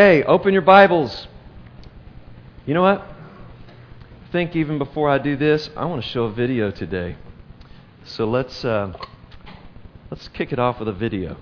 Hey, open your Bibles. You know what? I think even before I do this, I want to show a video today. So let's uh, let's kick it off with a video.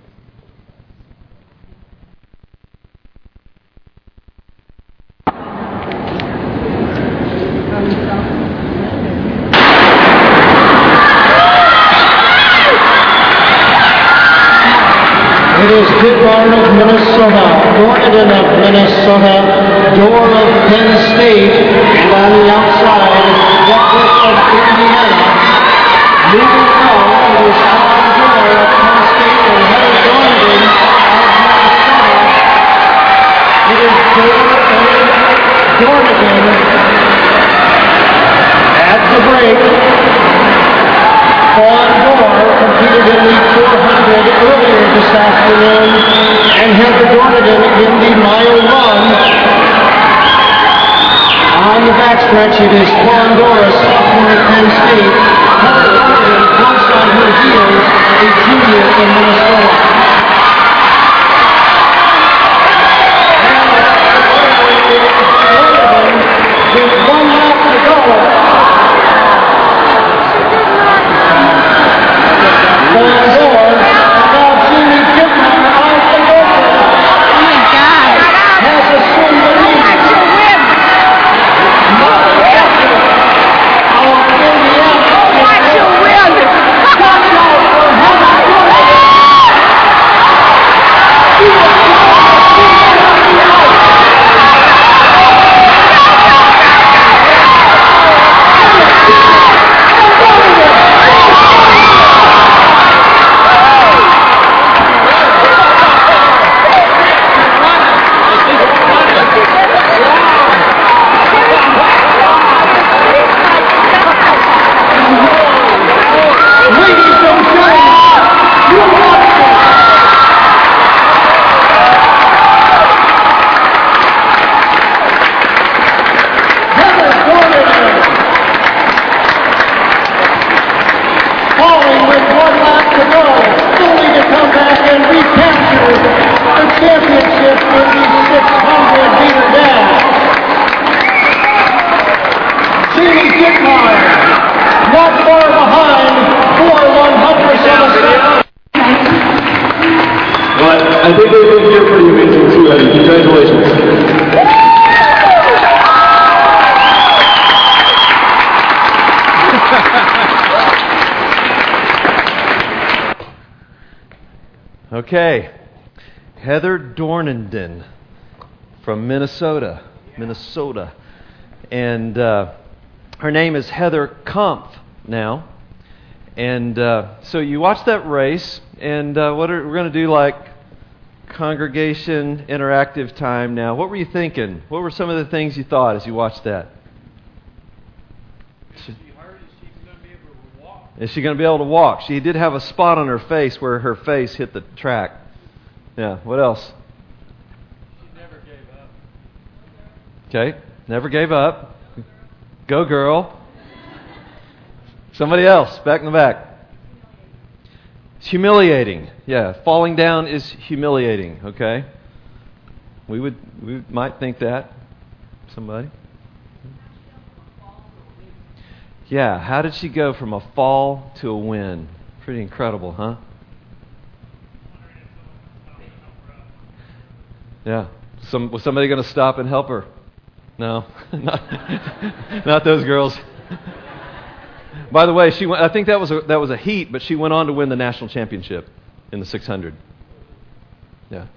Okay. Heather Dorniden from Minnesota. Minnesota. And uh, her name is Heather Kampf now. And uh, so you watch that race, and uh, what are, we're going to do like congregation interactive time now. What were you thinking? What were some of the things you thought as you watched that? Is she going to be able to walk? She did have a spot on her face where her face hit the track. Yeah, what else? She never gave up. Okay, never gave up. Go, girl. Somebody else, back in the back. It's humiliating. Yeah, falling down is humiliating, okay? We would we might think that. Somebody? Yeah, how did she go from a fall to a win? Pretty incredible, huh? Yeah. Some, was somebody going to stop and help her? No, not, not those girls. By the way, she went, I think that was a, that was a heat, but she went on to win the national championship in the 600. Yeah.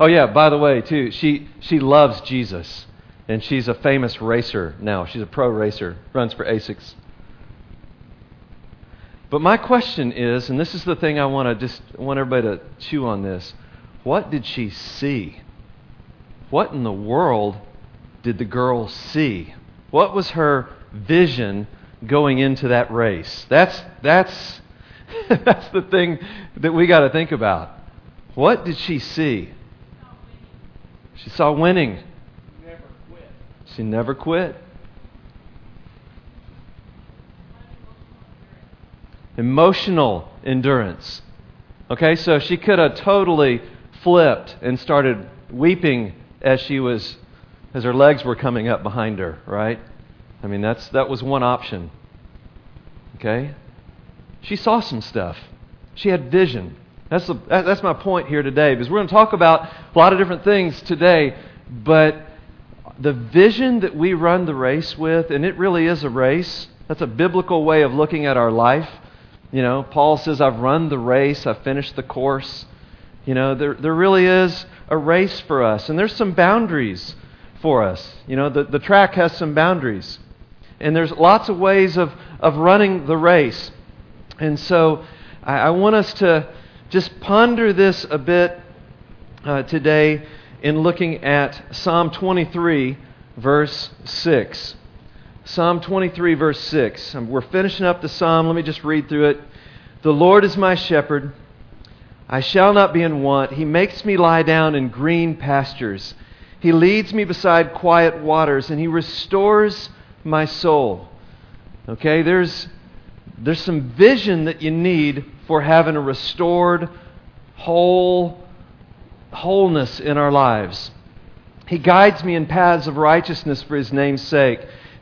Oh yeah. By the way, too, she she loves Jesus, and she's a famous racer now. She's a pro racer, runs for Asics. But my question is, and this is the thing I want to just want everybody to chew on this. What did she see? What in the world did the girl see? What was her vision going into that race? That's that's that's the thing that we got to think about. What did she see? She saw winning. She Never quit. She never quit. Emotional endurance. Okay, so she could have totally flipped and started weeping as she was as her legs were coming up behind her, right? I mean, that's that was one option. Okay? She saw some stuff. She had vision. That's the, that's my point here today because we're going to talk about a lot of different things today, but the vision that we run the race with, and it really is a race. That's a biblical way of looking at our life. You know, Paul says, I've run the race, I've finished the course. You know, there, there really is a race for us, and there's some boundaries for us. You know, the, the track has some boundaries, and there's lots of ways of, of running the race. And so I, I want us to just ponder this a bit uh, today in looking at Psalm 23, verse 6. Psalm 23, verse 6. Um, we're finishing up the psalm. Let me just read through it. The Lord is my shepherd. I shall not be in want. He makes me lie down in green pastures. He leads me beside quiet waters, and He restores my soul. Okay, there's, there's some vision that you need for having a restored, whole, wholeness in our lives. He guides me in paths of righteousness for His name's sake.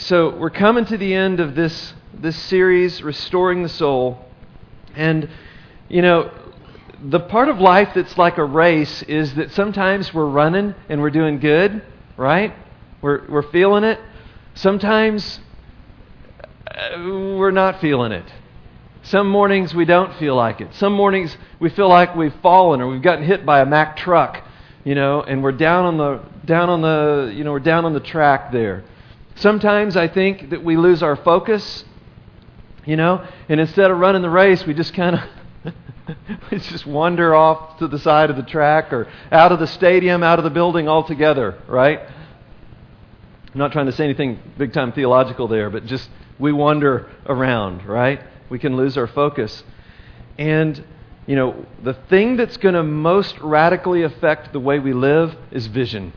So we're coming to the end of this, this series, Restoring the Soul. And, you know, the part of life that's like a race is that sometimes we're running and we're doing good, right? We're, we're feeling it. Sometimes uh, we're not feeling it. Some mornings we don't feel like it. Some mornings we feel like we've fallen or we've gotten hit by a Mack truck, you know, and we're down on the down on the you know we're down on the track there. Sometimes I think that we lose our focus, you know, and instead of running the race, we just kind of we just wander off to the side of the track or out of the stadium, out of the building altogether, right? I'm not trying to say anything big time theological there, but just we wander around, right? We can lose our focus. And, you know, the thing that's going to most radically affect the way we live is vision.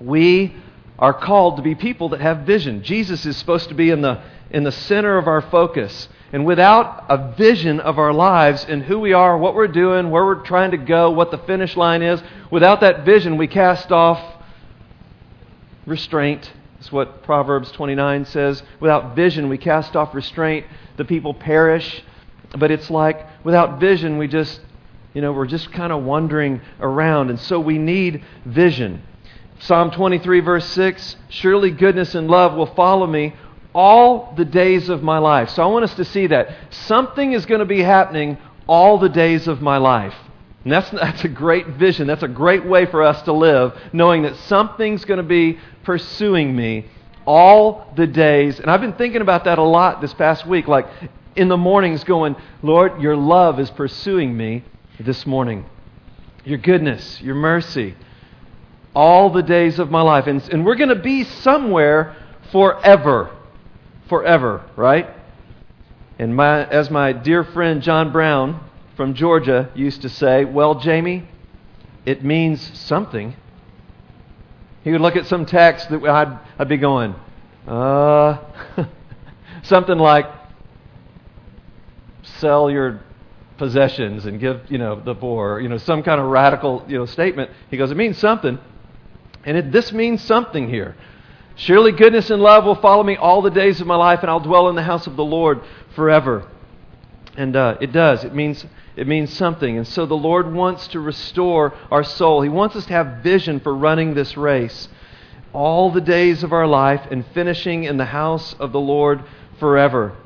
We are called to be people that have vision. Jesus is supposed to be in the, in the center of our focus. And without a vision of our lives and who we are, what we're doing, where we're trying to go, what the finish line is, without that vision, we cast off restraint. That's what Proverbs 29 says. Without vision, we cast off restraint. The people perish. But it's like without vision, we just, you know, we're just kind of wandering around. And so we need vision. Psalm 23, verse 6 Surely goodness and love will follow me all the days of my life. So I want us to see that. Something is going to be happening all the days of my life. And that's, that's a great vision. That's a great way for us to live, knowing that something's going to be pursuing me all the days. And I've been thinking about that a lot this past week. Like in the mornings, going, Lord, your love is pursuing me this morning. Your goodness, your mercy all the days of my life. And, and we're going to be somewhere forever. Forever, right? And my, as my dear friend John Brown from Georgia used to say, Well, Jamie, it means something. He would look at some text that I'd, I'd be going, uh, something like, sell your possessions and give, you know, the poor, you know, some kind of radical, you know, statement. He goes, it means something. And it, this means something here. Surely goodness and love will follow me all the days of my life, and I'll dwell in the house of the Lord forever. And uh, it does. It means, it means something. And so the Lord wants to restore our soul. He wants us to have vision for running this race all the days of our life and finishing in the house of the Lord forever.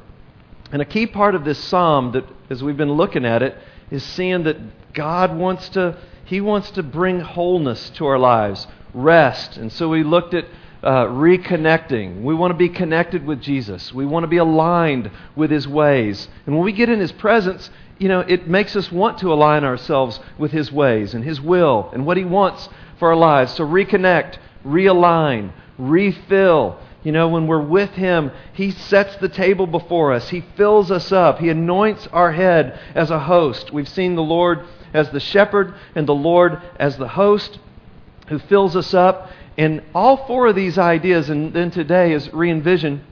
And a key part of this psalm that as we've been looking at it is seeing that God wants to he wants to bring wholeness to our lives rest. And so we looked at uh, reconnecting. We want to be connected with Jesus. We want to be aligned with His ways. And when we get in His presence, you know, it makes us want to align ourselves with His ways and His will and what He wants for our lives. So reconnect, realign, refill. You know, when we're with Him, He sets the table before us. He fills us up. He anoints our head as a host. We've seen the Lord as the shepherd and the Lord as the host who fills us up. And all four of these ideas, and then today is re envision.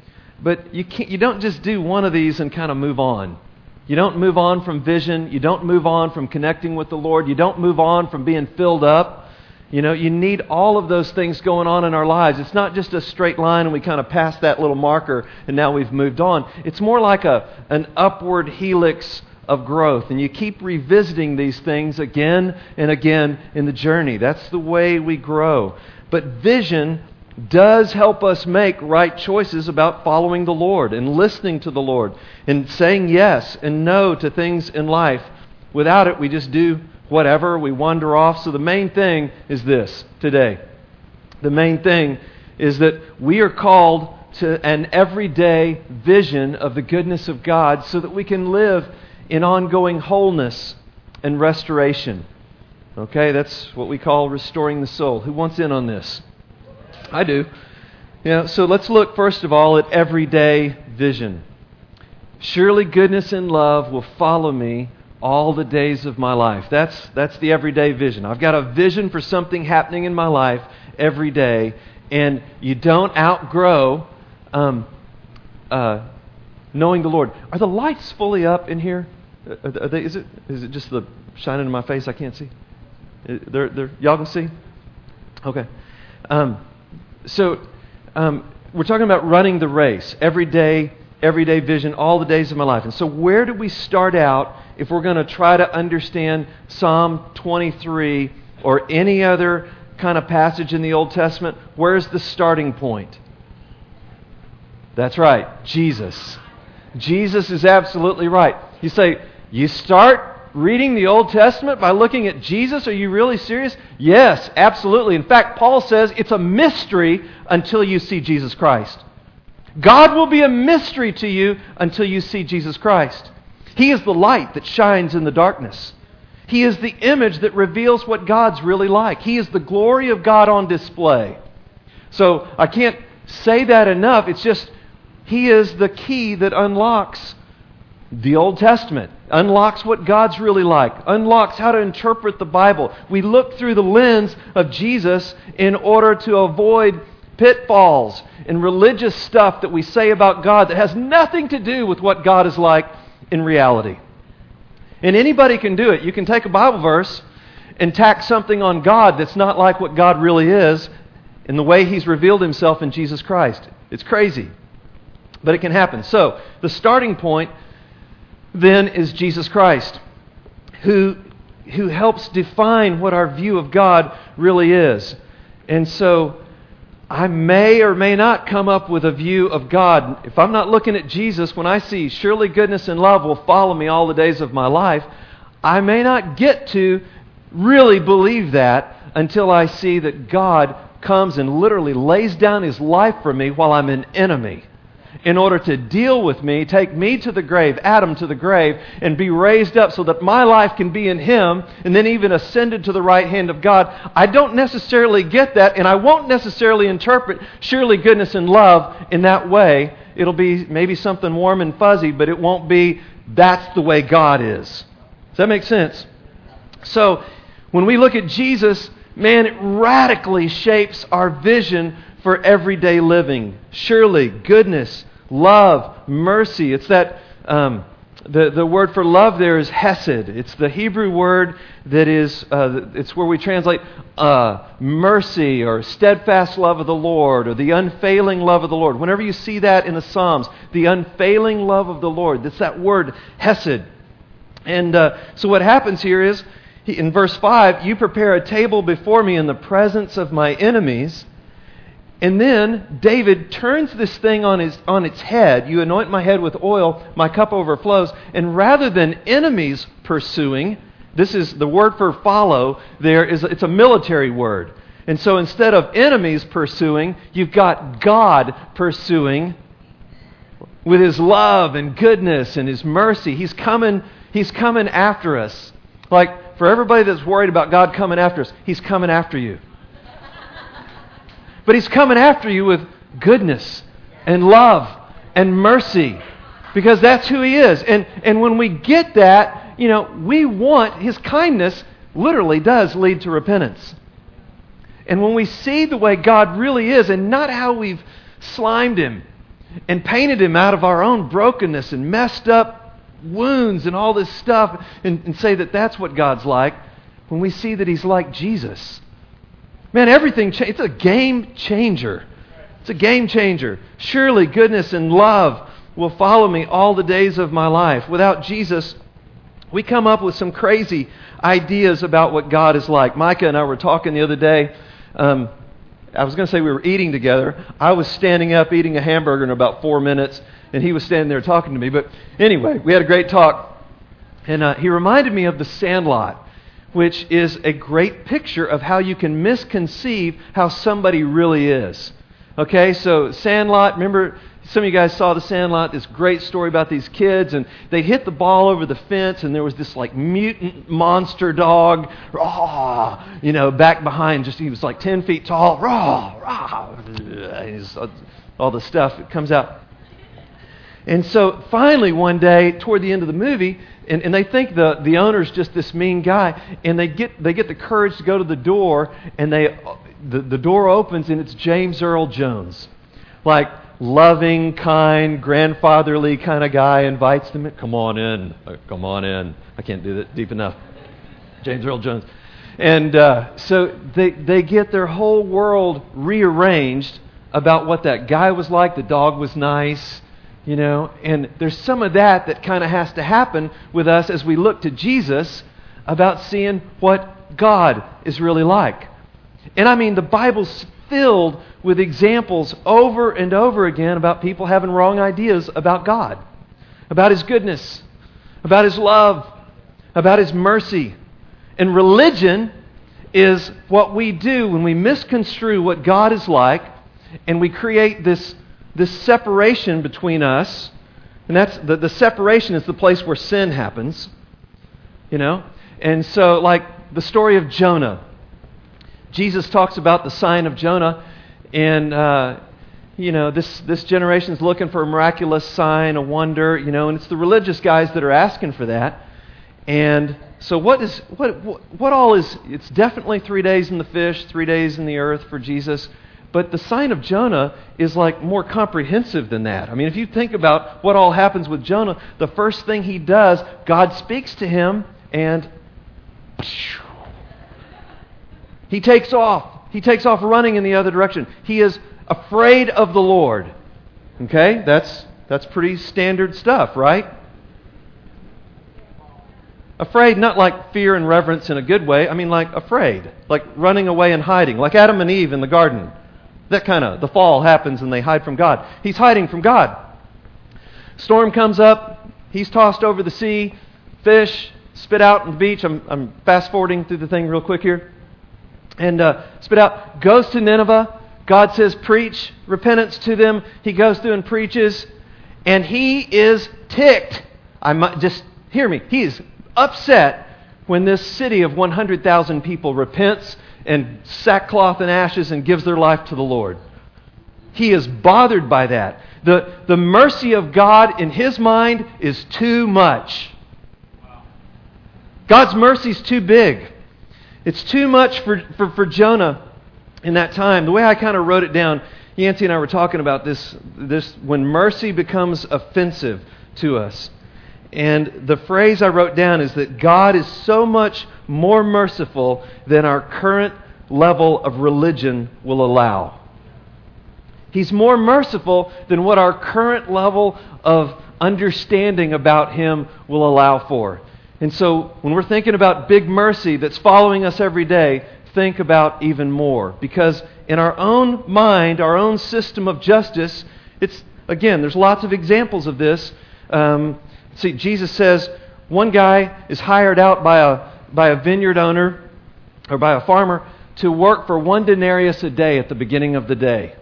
But you, can't, you don't just do one of these and kind of move on. You don't move on from vision. You don't move on from connecting with the Lord. You don't move on from being filled up. You know, you need all of those things going on in our lives. It's not just a straight line and we kind of pass that little marker and now we've moved on. It's more like a, an upward helix of growth. And you keep revisiting these things again and again in the journey. That's the way we grow. But vision does help us make right choices about following the Lord and listening to the Lord and saying yes and no to things in life. Without it, we just do whatever, we wander off. So the main thing is this today. The main thing is that we are called to an everyday vision of the goodness of God so that we can live in ongoing wholeness and restoration. Okay, that's what we call restoring the soul. Who wants in on this? I do. Yeah, so let's look first of all at everyday vision. Surely goodness and love will follow me all the days of my life. That's, that's the everyday vision. I've got a vision for something happening in my life every day, and you don't outgrow um, uh, knowing the Lord. Are the lights fully up in here? Are they, is, it, is it just the shining in my face I can't see? They're, they're, y'all can see? Okay. Um, so um, we're talking about running the race, everyday, everyday vision, all the days of my life. And so where do we start out if we're going to try to understand Psalm 23 or any other kind of passage in the Old Testament? Where's the starting point? That's right, Jesus. Jesus is absolutely right. You say, you start reading the Old Testament by looking at Jesus? Are you really serious? Yes, absolutely. In fact, Paul says it's a mystery until you see Jesus Christ. God will be a mystery to you until you see Jesus Christ. He is the light that shines in the darkness. He is the image that reveals what God's really like. He is the glory of God on display. So I can't say that enough. It's just, He is the key that unlocks the Old Testament, unlocks what God's really like, unlocks how to interpret the Bible. We look through the lens of Jesus in order to avoid pitfalls and religious stuff that we say about God that has nothing to do with what God is like in reality. And anybody can do it. You can take a Bible verse and tack something on God that's not like what God really is in the way He's revealed Himself in Jesus Christ. It's crazy. But it can happen. So, the starting point then is Jesus Christ, who, who helps define what our view of God really is. And so I may or may not come up with a view of God. If I'm not looking at Jesus, when I see surely goodness and love will follow me all the days of my life, I may not get to really believe that until I see that God comes and literally lays down his life for me while I'm an enemy in order to deal with me, take me to the grave, Adam to the grave, and be raised up so that my life can be in Him, and then even ascended to the right hand of God. I don't necessarily get that, and I won't necessarily interpret surely goodness and love in that way. It'll be maybe something warm and fuzzy, but it won't be that's the way God is. Does that make sense? So, when we look at Jesus, man, it radically shapes our vision for everyday living. Surely, goodness, love, mercy. It's that. Um, the, the word for love there is hesed. It's the Hebrew word that is, uh, it's where we translate uh, mercy or steadfast love of the Lord or the unfailing love of the Lord. Whenever you see that in the Psalms, the unfailing love of the Lord, that's that word hesed. And uh, so what happens here is, in verse 5, you prepare a table before me in the presence of my enemies. And then David turns this thing on, his, on its head. You anoint my head with oil, my cup overflows. And rather than enemies pursuing, this is the word for follow there is it's a military word. And so instead of enemies pursuing, you've got God pursuing with his love and goodness and his mercy. He's coming, he's coming after us. Like for everybody that's worried about God coming after us, he's coming after you. But He's coming after you with goodness and love and mercy because that's who He is. And, and when we get that, you know, we want His kindness literally does lead to repentance. And when we see the way God really is and not how we've slimed Him and painted Him out of our own brokenness and messed up wounds and all this stuff and, and say that that's what God's like, when we see that He's like Jesus, man, everything cha- It's a game changer. It's a game changer. Surely goodness and love will follow me all the days of my life. Without Jesus, we come up with some crazy ideas about what God is like. Micah and I were talking the other day. Um, I was going to say we were eating together. I was standing up eating a hamburger in about four minutes, and he was standing there talking to me. But anyway, we had a great talk. And uh, he reminded me of the Sandlot, which is a great picture of how you can misconceive how somebody really is. Okay, so Sandlot, remember some of you guys saw the Sandlot, this great story about these kids, and they hit the ball over the fence, and there was this like mutant monster dog, rah, you know, back behind. Just he was like ten feet tall, rah, rah, uh, all the stuff that comes out. And so finally, one day, toward the end of the movie, and, and they think the, the owner's just this mean guy, and they get, they get the courage to go to the door, and they, the, the door opens, and it's James Earl Jones. Like, loving, kind, grandfatherly kind of guy invites them in. Come on in. Uh, come on in. I can't do that deep enough. James Earl Jones. And uh, so they, they get their whole world rearranged about what that guy was like. The dog was nice, you know. And there's some of that that kind of has to happen with us as we look to Jesus about seeing what God is really like. And I mean, the Bible's filled with examples over and over again about people having wrong ideas about God, about His goodness, about His love, about His mercy. And religion is what we do when we misconstrue what God is like and we create this, this separation between us. And that's the, the separation is the place where sin happens. You know? And so, like the story of Jonah. Jesus talks about the sign of Jonah, and uh, you know this this generation's looking for a miraculous sign, a wonder, you know, and it's the religious guys that are asking for that. And so, what is what what, what all is? It's definitely three days in the fish, three days in the earth for Jesus. But the sign of Jonah is like more comprehensive than that. I mean, if you think about what all happens with Jonah, the first thing he does, God speaks to him and he takes off. He takes off running in the other direction. He is afraid of the Lord. Okay? That's, that's pretty standard stuff, right? Afraid, not like fear and reverence in a good way. I mean, like afraid. Like running away and hiding. Like Adam and Eve in the garden. That kind of, the fall happens and they hide from God. He's hiding from God. Storm comes up. He's tossed over the sea. Fish spit out on the beach. I'm, I'm fast forwarding through the thing real quick here and uh, spit out, goes to Nineveh. God says, Preach repentance to them. He goes through and preaches, and he is ticked. I might, just hear me. He is upset when this city of 100,000 people repents and sackcloth and ashes and gives their life to the Lord. He is bothered by that. The, the mercy of God in his mind is too much. God's mercy is too big. It's too much for, for, for Jonah in that time. The way I kind of wrote it down, Yancey and I were talking about this, this when mercy becomes offensive to us. And the phrase I wrote down is that God is so much more merciful than our current level of religion will allow. He's more merciful than what our current level of understanding about Him will allow for. And so when we're thinking about big mercy that's following us every day, think about even more. Because in our own mind, our own system of justice, it's, again, there's lots of examples of this. Um, see, Jesus says one guy is hired out by a, by a vineyard owner or by a farmer to work for one denarius a day at the beginning of the day.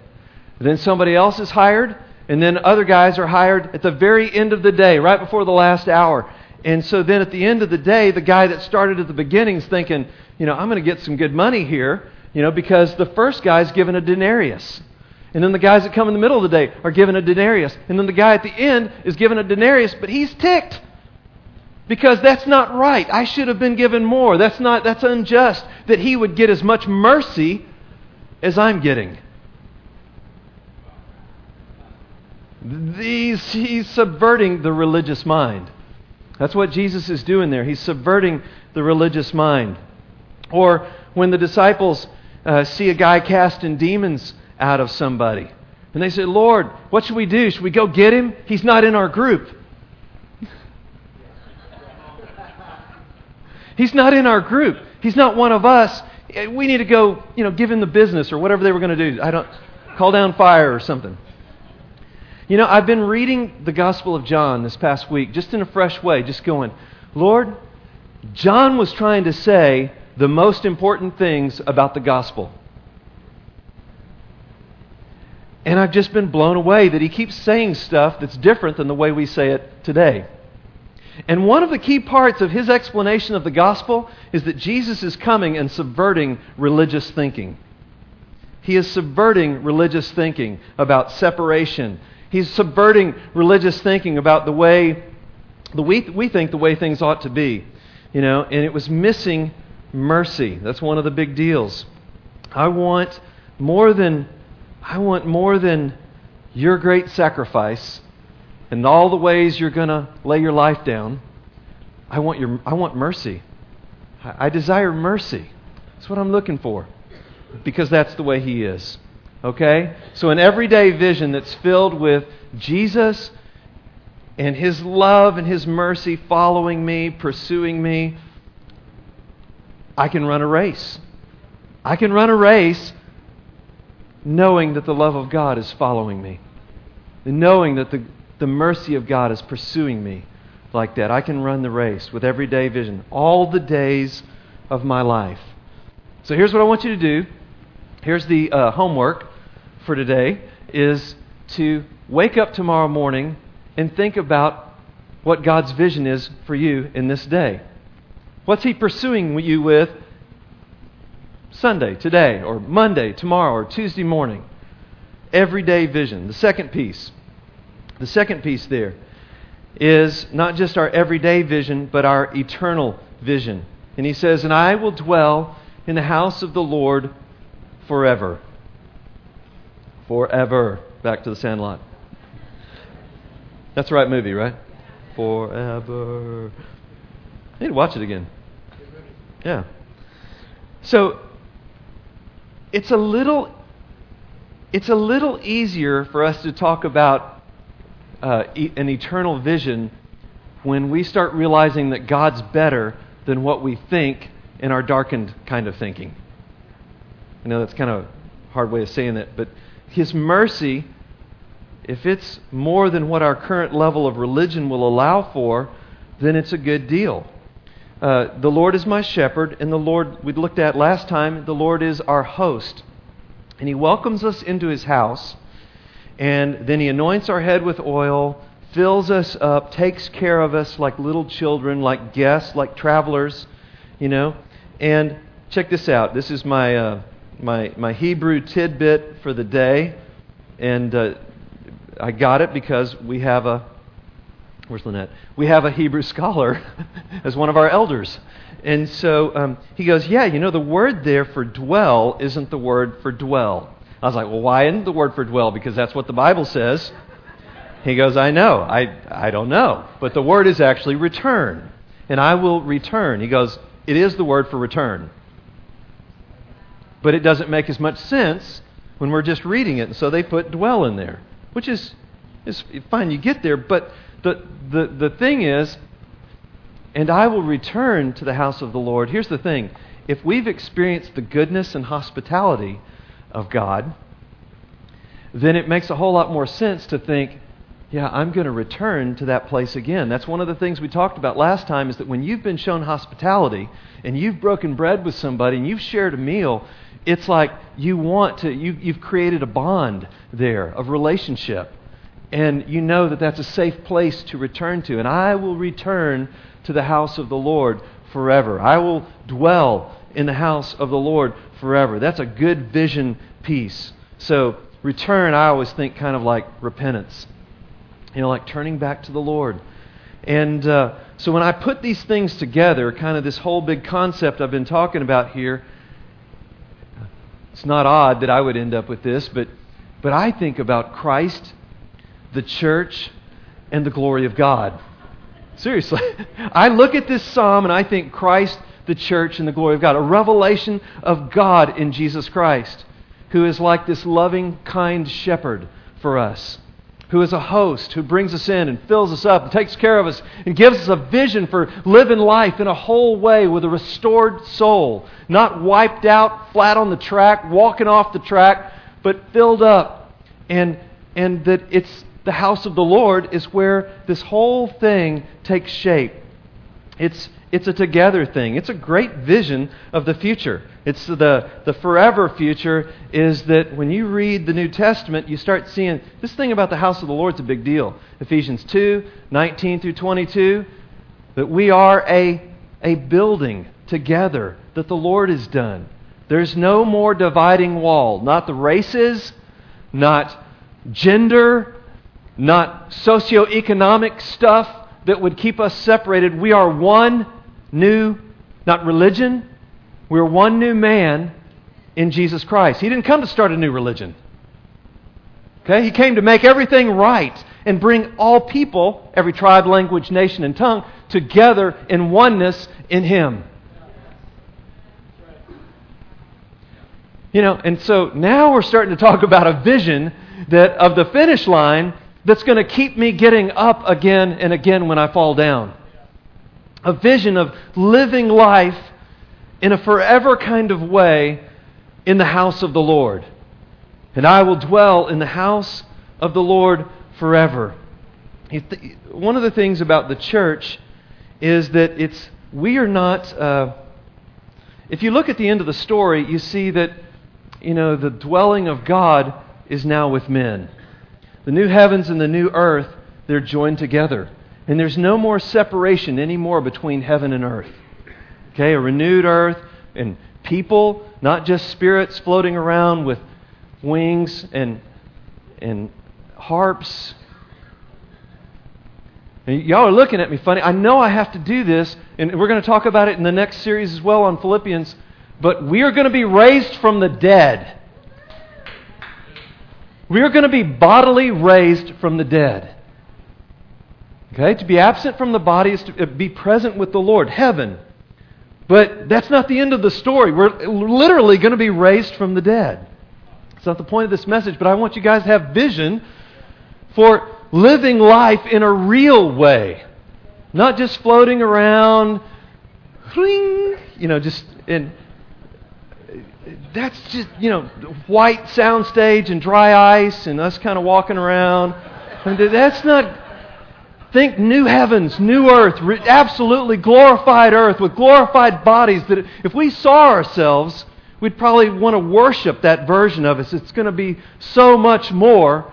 Then somebody else is hired, and then other guys are hired at the very end of the day, right before the last hour. And so then at the end of the day, the guy that started at the beginning is thinking, you know, I'm going to get some good money here. You know, because the first guy's given a denarius. And then the guys that come in the middle of the day are given a denarius. And then the guy at the end is given a denarius, but he's ticked. Because that's not right. I should have been given more. That's not that's unjust that he would get as much mercy as I'm getting. These, he's subverting the religious mind. That's what Jesus is doing there. He's subverting the religious mind. Or when the disciples uh, see a guy casting demons out of somebody, and they say, Lord, what should we do? Should we go get him? He's not in our group. He's not in our group. He's not one of us. We need to go, you know, give him the business or whatever they were going to do. I don't call down fire or something. You know, I've been reading the Gospel of John this past week just in a fresh way, just going, Lord, John was trying to say the most important things about the gospel. And I've just been blown away that he keeps saying stuff that's different than the way we say it today. And one of the key parts of his explanation of the gospel is that Jesus is coming and subverting religious thinking. He is subverting religious thinking about separation He's subverting religious thinking about the way the we, we think the way things ought to be. You know, and it was missing mercy. That's one of the big deals. I want more than I want more than your great sacrifice and all the ways you're going to lay your life down. I want your I want mercy. I, I desire mercy. That's what I'm looking for. Because that's the way he is. Okay? So, an everyday vision that's filled with Jesus and His love and His mercy following me, pursuing me, I can run a race. I can run a race knowing that the love of God is following me, and knowing that the, the mercy of God is pursuing me like that. I can run the race with everyday vision all the days of my life. So, here's what I want you to do. Here's the uh, homework for today is to wake up tomorrow morning and think about what God's vision is for you in this day. What's He pursuing you with Sunday, today, or Monday, tomorrow, or Tuesday morning? Everyday vision. The second piece. The second piece there is not just our everyday vision, but our eternal vision. And he says, And I will dwell in the house of the Lord forever forever. Back to the Sandlot. That's the right movie, right? Forever. I need to watch it again. Yeah. So it's a little it's a little easier for us to talk about uh, e- an eternal vision when we start realizing that God's better than what we think in our darkened kind of thinking. I know that's kind of a hard way of saying it, but his mercy, if it's more than what our current level of religion will allow for, then it's a good deal. Uh, the Lord is my shepherd, and the Lord, we looked at last time, the Lord is our host. And He welcomes us into His house, and then He anoints our head with oil, fills us up, takes care of us like little children, like guests, like travelers, you know. And check this out. This is my uh, my, my Hebrew tidbit for the day. And uh, I got it because we have a, where's Lynette? We have a Hebrew scholar as one of our elders. And so um, he goes, Yeah, you know, the word there for dwell isn't the word for dwell. I was like, Well, why isn't the word for dwell? Because that's what the Bible says. He goes, I know. I, I don't know. But the word is actually return. And I will return. He goes, It is the word for return but it doesn't make as much sense when we're just reading it. And so they put dwell in there, which is, is fine. You get there, but the, the, the thing is, and I will return to the house of the Lord. Here's the thing if we've experienced the goodness and hospitality of God, then it makes a whole lot more sense to think, yeah, I'm going to return to that place again. That's one of the things we talked about last time is that when you've been shown hospitality and you've broken bread with somebody and you've shared a meal, it's like you want to, you, you've created a bond there of relationship. And you know that that's a safe place to return to. And I will return to the house of the Lord forever. I will dwell in the house of the Lord forever. That's a good vision piece. So, return, I always think kind of like repentance. You know, like turning back to the Lord. And uh, so when I put these things together, kind of this whole big concept I've been talking about here, it's not odd that I would end up with this, but, but I think about Christ, the church, and the glory of God. Seriously. I look at this psalm and I think Christ, the church, and the glory of God. A revelation of God in Jesus Christ, who is like this loving, kind shepherd for us who is a host, who brings us in and fills us up and takes care of us and gives us a vision for living life in a whole way with a restored soul, not wiped out, flat on the track, walking off the track, but filled up. And, and that it's the house of the Lord is where this whole thing takes shape. It's, it's a together thing. It's a great vision of the future. It's the, the forever future is that when you read the New Testament, you start seeing this thing about the house of the Lord is a big deal. Ephesians 2 19 through 22, that we are a, a building together that the Lord has done. There's no more dividing wall. Not the races, not gender, not socioeconomic stuff that would keep us separated. We are one new, not religion, we're one new man in Jesus Christ. He didn't come to start a new religion. Okay? He came to make everything right and bring all people, every tribe, language, nation, and tongue, together in oneness in Him. You know, and so now we're starting to talk about a vision that of the finish line that's going to keep me getting up again and again when I fall down. A vision of living life in a forever kind of way in the house of the Lord. And I will dwell in the house of the Lord forever. One of the things about the church is that it's we are not. Uh, if you look at the end of the story, you see that you know the dwelling of God is now with men. The new heavens and the new earth they're joined together, and there's no more separation anymore between heaven and earth. Okay, a renewed earth and people, not just spirits floating around with wings and, and harps. And y'all are looking at me funny. I know I have to do this, and we're going to talk about it in the next series as well on Philippians, but we are going to be raised from the dead. We are going to be bodily raised from the dead. Okay? To be absent from the body is to uh, be present with the Lord. Heaven. But that's not the end of the story. We're literally going to be raised from the dead. It's not the point of this message, but I want you guys to have vision for living life in a real way. Not just floating around, you know, just in. That's just, you know, white soundstage and dry ice and us kind of walking around. And that's not Think new heavens, new earth, absolutely glorified earth with glorified bodies. That if we saw ourselves, we'd probably want to worship that version of us. It's going to be so much more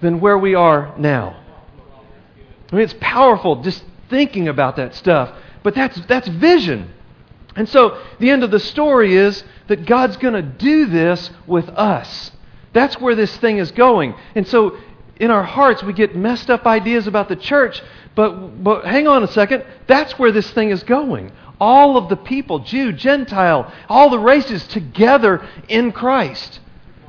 than where we are now. I mean, it's powerful just thinking about that stuff. But that's, that's vision. And so the end of the story is that God's going to do this with us. That's where this thing is going. And so in our hearts, we get messed up ideas about the church. But, but hang on a second. That's where this thing is going. All of the people, Jew, Gentile, all the races together in Christ.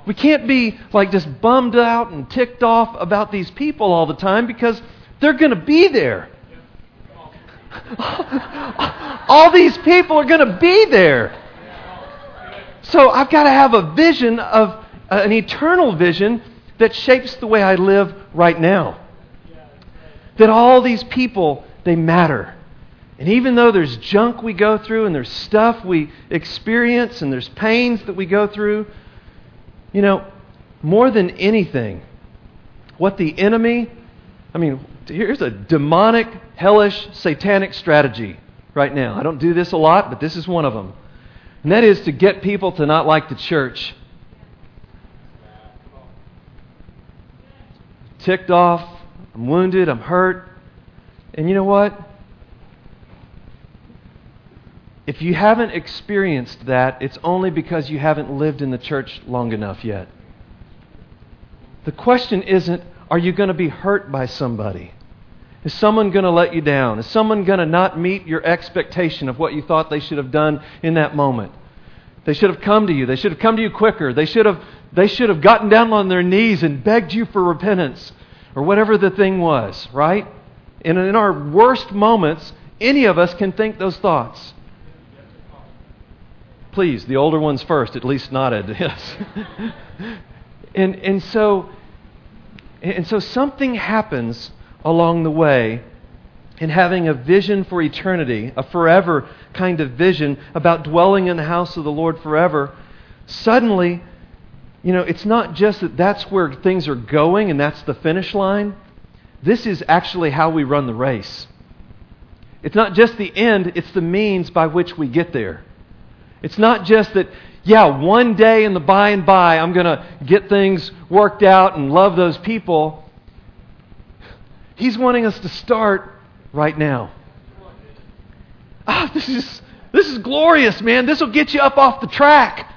We can't be like just bummed out and ticked off about these people all the time because they're going to be there. all these people are going to be there. So I've got to have a vision of uh, an eternal vision that shapes the way I live right now. That all these people, they matter. And even though there's junk we go through and there's stuff we experience and there's pains that we go through, you know, more than anything, what the enemy, I mean, here's a demonic, hellish, satanic strategy right now. I don't do this a lot, but this is one of them. And that is to get people to not like the church ticked off, I'm wounded, I'm hurt. And you know what? if you haven't experienced that, it's only because you haven't lived in the church long enough yet. The question isn't, are you going to be hurt by somebody? Is someone going to let you down? Is someone going to not meet your expectation of what you thought they should have done in that moment? They should have come to you. They should have come to you quicker. They should have, they should have gotten down on their knees and begged you for repentance or whatever the thing was, right? And in our worst moments, any of us can think those thoughts. Please, the older ones first, at least nodded. Yes. and, and, so, and so something happens along the way in having a vision for eternity, a forever kind of vision about dwelling in the house of the Lord forever. Suddenly, you know, it's not just that that's where things are going and that's the finish line. This is actually how we run the race. It's not just the end, it's the means by which we get there. It's not just that, yeah, one day in the by and by I'm going to get things worked out and love those people. He's wanting us to start right now. Ah, this is this is glorious, man. This will get you up off the track.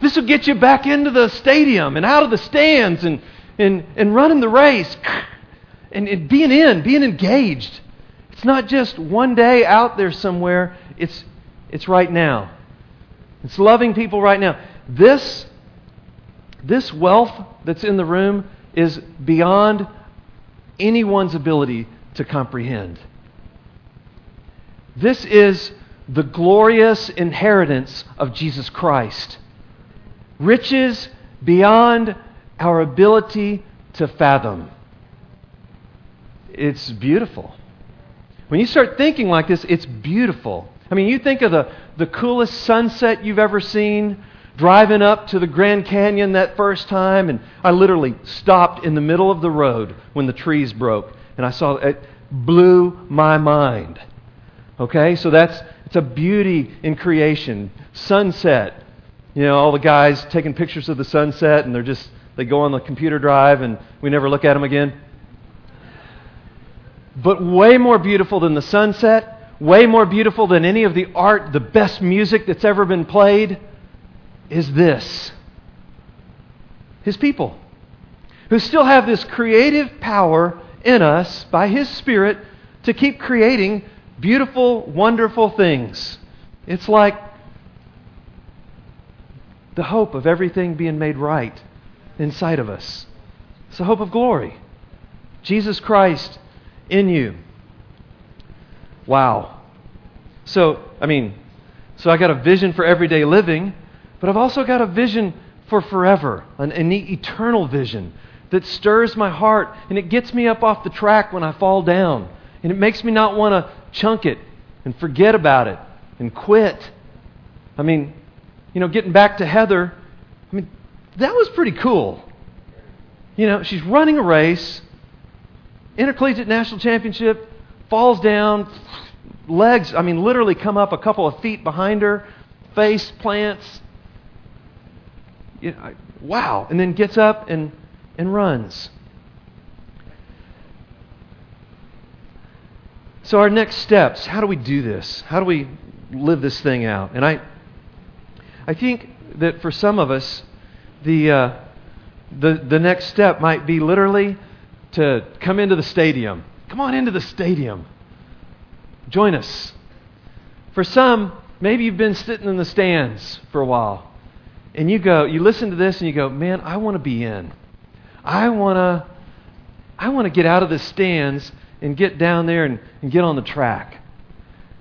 This will get you back into the stadium and out of the stands and and, and running the race and, and being in, being engaged. It's not just one day out there somewhere, it's it's right now. It's loving people right now. This, this wealth that's in the room is beyond anyone's ability to comprehend. This is the glorious inheritance of Jesus Christ. Riches beyond our ability to fathom. It's beautiful. When you start thinking like this, it's beautiful. I mean, you think of the, the coolest sunset you've ever seen, driving up to the Grand Canyon that first time, and I literally stopped in the middle of the road when the trees broke, and I saw it blew my mind. Okay, so that's it's a beauty in creation. Sunset. You know, all the guys taking pictures of the sunset, and they're just they go on the computer drive, and we never look at them again. But way more beautiful than the sunset way more beautiful than any of the art, the best music that's ever been played, is this His people, who still have this creative power in us by His Spirit to keep creating beautiful, wonderful things. It's like the hope of everything being made right inside of us. It's the hope of glory. Jesus Christ in you. Wow. So, I mean, so I got a vision for everyday living, but I've also got a vision for forever, an, an eternal vision that stirs my heart and it gets me up off the track when I fall down. And it makes me not want to chunk it and forget about it and quit. I mean, you know, getting back to Heather, I mean, that was pretty cool. You know, she's running a race, intercollegiate national championship, falls down, legs, I mean, literally come up a couple of feet behind her, face plants. You know, wow. And then gets up and, and runs. So, our next steps how do we do this? How do we live this thing out? And I, I think that for some of us, the, uh, the, the next step might be literally to come into the stadium. Come on into the stadium. Join us. For some, maybe you've been sitting in the stands for a while. And you go, you listen to this and you go, man, I want to be in. I want to I want to get out of the stands and get down there and, and get on the track.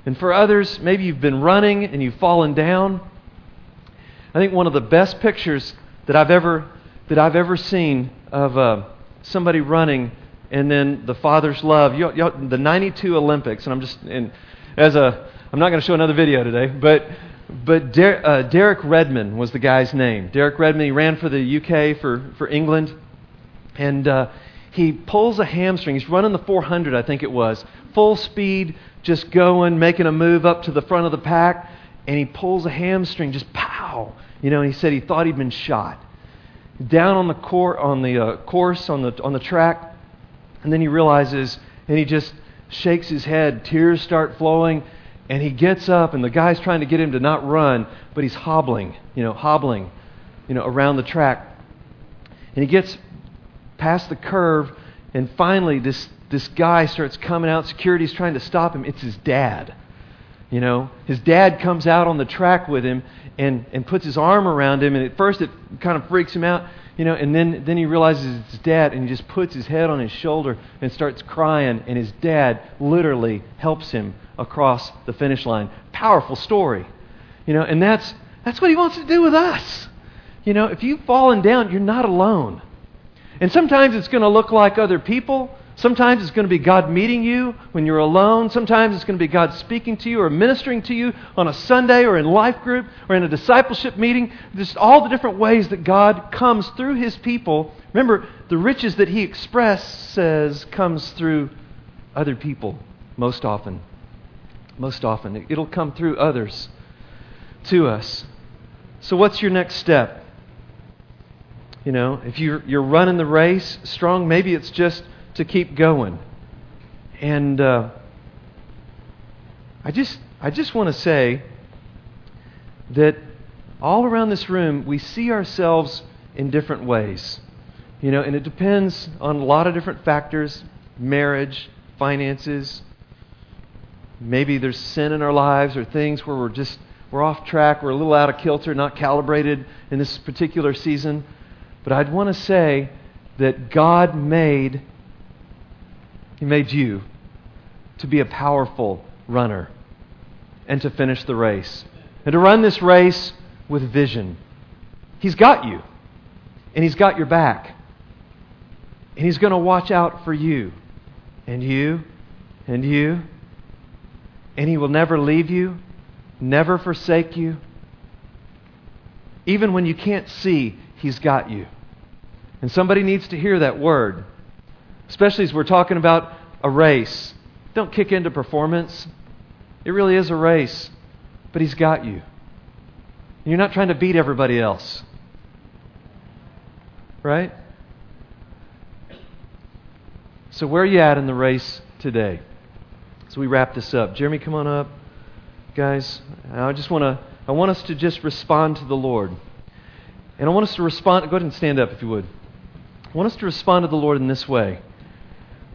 And for others, maybe you've been running and you've fallen down. I think one of the best pictures that I've ever that I've ever seen of uh, somebody running and then the Father's love. You, you, the 92 Olympics, and I'm just and as a I'm not going to show another video today, but but Der, uh, Derek Redmond was the guy's name. Derek Redmond. He ran for the UK for for England, and uh, he pulls a hamstring. He's running the 400, I think it was, full speed, just going, making a move up to the front of the pack, and he pulls a hamstring, just pow. You know, and he said he thought he'd been shot. Down on the cour- on the uh, course on the on the track, and then he realizes, and he just shakes his head. Tears start flowing. And he gets up, and the guy's trying to get him to not run, but he's hobbling, you know, hobbling, you know, around the track. And he gets past the curve, and finally, this, this guy starts coming out. Security's trying to stop him. It's his dad. You know, his dad comes out on the track with him and, and puts his arm around him, and at first it kind of freaks him out, you know, and then, then he realizes it's his dad, and he just puts his head on his shoulder and starts crying, and his dad literally helps him across the finish line. Powerful story. You know, and that's, that's what he wants to do with us. You know, if you've fallen down, you're not alone. And sometimes it's going to look like other people. Sometimes it's going to be God meeting you when you're alone. Sometimes it's going to be God speaking to you or ministering to you on a Sunday or in life group or in a discipleship meeting. Just all the different ways that God comes through his people. Remember, the riches that he expresses comes through other people most often. Most often. It'll come through others to us. So, what's your next step? You know, if you're, you're running the race strong, maybe it's just to keep going. And uh, I just, I just want to say that all around this room, we see ourselves in different ways. You know, and it depends on a lot of different factors marriage, finances. Maybe there's sin in our lives or things where we're just we're off track, we're a little out of kilter, not calibrated in this particular season. But I'd want to say that God made he made you to be a powerful runner and to finish the race. And to run this race with vision. He's got you. And He's got your back. And He's going to watch out for you. And you. And you. And He will never leave you, never forsake you. Even when you can't see, He's got you. And somebody needs to hear that word especially as we're talking about a race. Don't kick into performance. It really is a race, but He's got you. And You're not trying to beat everybody else. Right? So, where are you at in the race today? So we wrap this up. Jeremy, come on up. Guys, I just want to I want us to just respond to the Lord. And I want us to respond go ahead and stand up if you would. I want us to respond to the Lord in this way.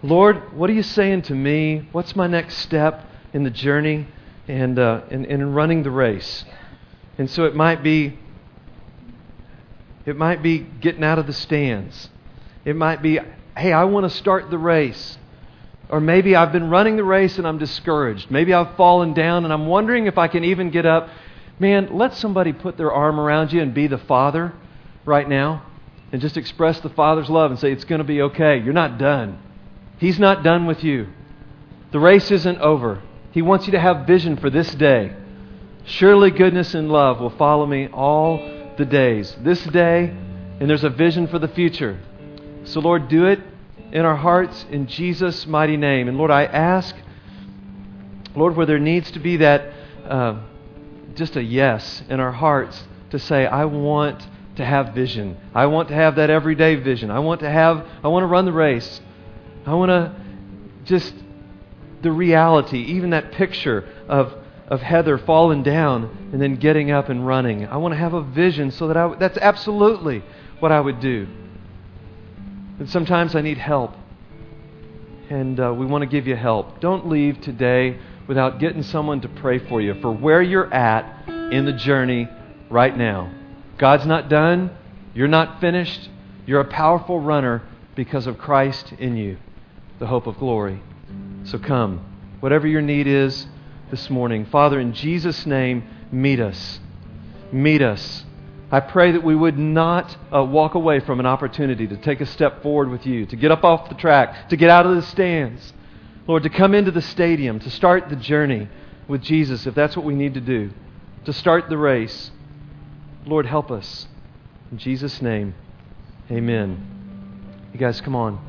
Lord, what are you saying to me? What's my next step in the journey and, uh, in, in running the race? And so it might be it might be getting out of the stands. It might be, hey, I want to start the race. Or maybe I've been running the race and I'm discouraged. Maybe I've fallen down and I'm wondering if I can even get up. Man, let somebody put their arm around you and be the father right now and just express the father's love and say, it's going to be okay. You're not done. He's not done with you. The race isn't over. He wants you to have vision for this day. Surely goodness and love will follow me all the days. This day, and there's a vision for the future. So, Lord, do it in our hearts in Jesus' mighty name. And Lord, I ask, Lord, where there needs to be that uh, just a yes in our hearts to say, I want to have vision. I want to have that everyday vision. I want to have, I want to run the race. I want to just the reality, even that picture of, of Heather falling down and then getting up and running. I want to have a vision so that I, that's absolutely what I would do. And sometimes I need help. And uh, we want to give you help. Don't leave today without getting someone to pray for you for where you're at in the journey right now. God's not done. You're not finished. You're a powerful runner because of Christ in you the hope of glory. So come, whatever your need is this morning. Father, in Jesus' name, meet us. Meet us. I pray that we would not uh, walk away from an opportunity to take a step forward with you, to get up off the track, to get out of the stands. Lord, to come into the stadium, to start the journey with Jesus, if that's what we need to do, to start the race. Lord, help us. In Jesus' name, amen. You guys, come on.